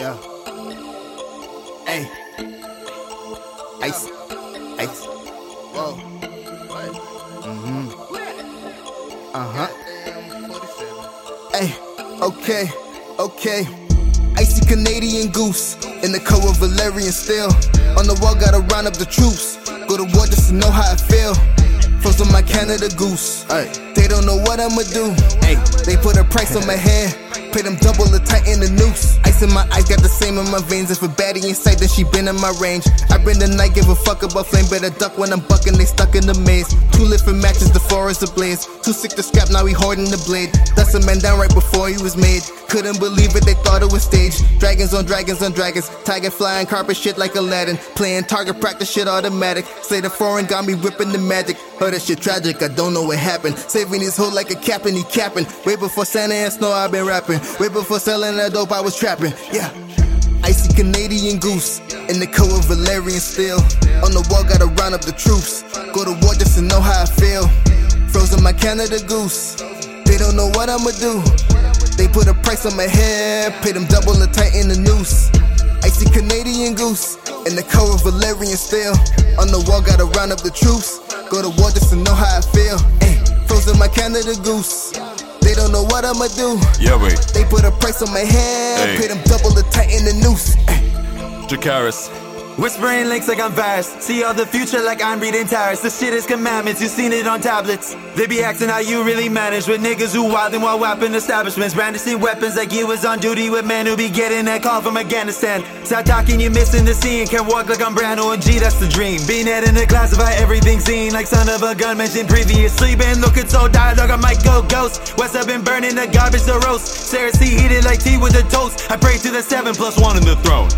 Yeah. Hey. Ice. Ice. Whoa. Mm-hmm. Uh-huh. Hey. Okay. Okay. Icy Canadian goose in the coat of Valyrian steel. On the wall, gotta round up the troops. Go to war just to know how I feel. Frozen my Canada goose. Ay. They don't know what I'ma do. Ay. They put a price on my head. Pay them double the tighten the noose. Ice in my eyes, got the same in my veins. If a baddie in sight, then she been in my range. I bring the night, give a fuck about flame. Better duck when I'm bucking, they stuck in the maze. Two different matches, the forest ablaze. Too sick to scrap, now we hoarding the blade. That's a man down right before he was made. Couldn't believe it, they thought it was staged. Dragons on dragons on dragons. Tiger flying carpet shit like Aladdin. Playing target practice shit automatic. Say the foreign got me whipping the magic. Heard that shit tragic, I don't know what happened. Saving his hoe like a captain, he capping. Way before Sansa and Snow, I've been rapping. Way before selling that dope, I was trapping. Yeah. Icy Canadian goose in the coat of Valyrian steel. On the wall, gotta round up the troops. Go to war just to know how I feel. Frozen my Canada goose. They don't know what I'ma do. They put a price on my head, pay them double the tighten the noose. Icy Canadian goose in the coat of Valyrian steel. On the wall, gotta round up the troops. Go to war just to know how I feel. Frozen my Canada goose. They don't know what I'ma do. Yeah, wait. They put a price on my head, Hey. pay them double the tighten the noose. Dracarys. Whispering links like I'm Varys. See all the future like I'm reading tires. This shit is commandments, you seen it on tablets. They be asking how you really manage with niggas who wildin' while whapping establishments. Brandishing weapons like you was on duty with men who be getting that call from Afghanistan. Stop talking, you missing the scene. Can't walk like I'm Brando and G, that's the dream. Being head in the classify everything seen. Like son of a gun mentioned previously. Been looking so like I might go ghost. West have been burning the garbage to roast. C heated like tea with the toast. I pray to the seven plus one in the throne.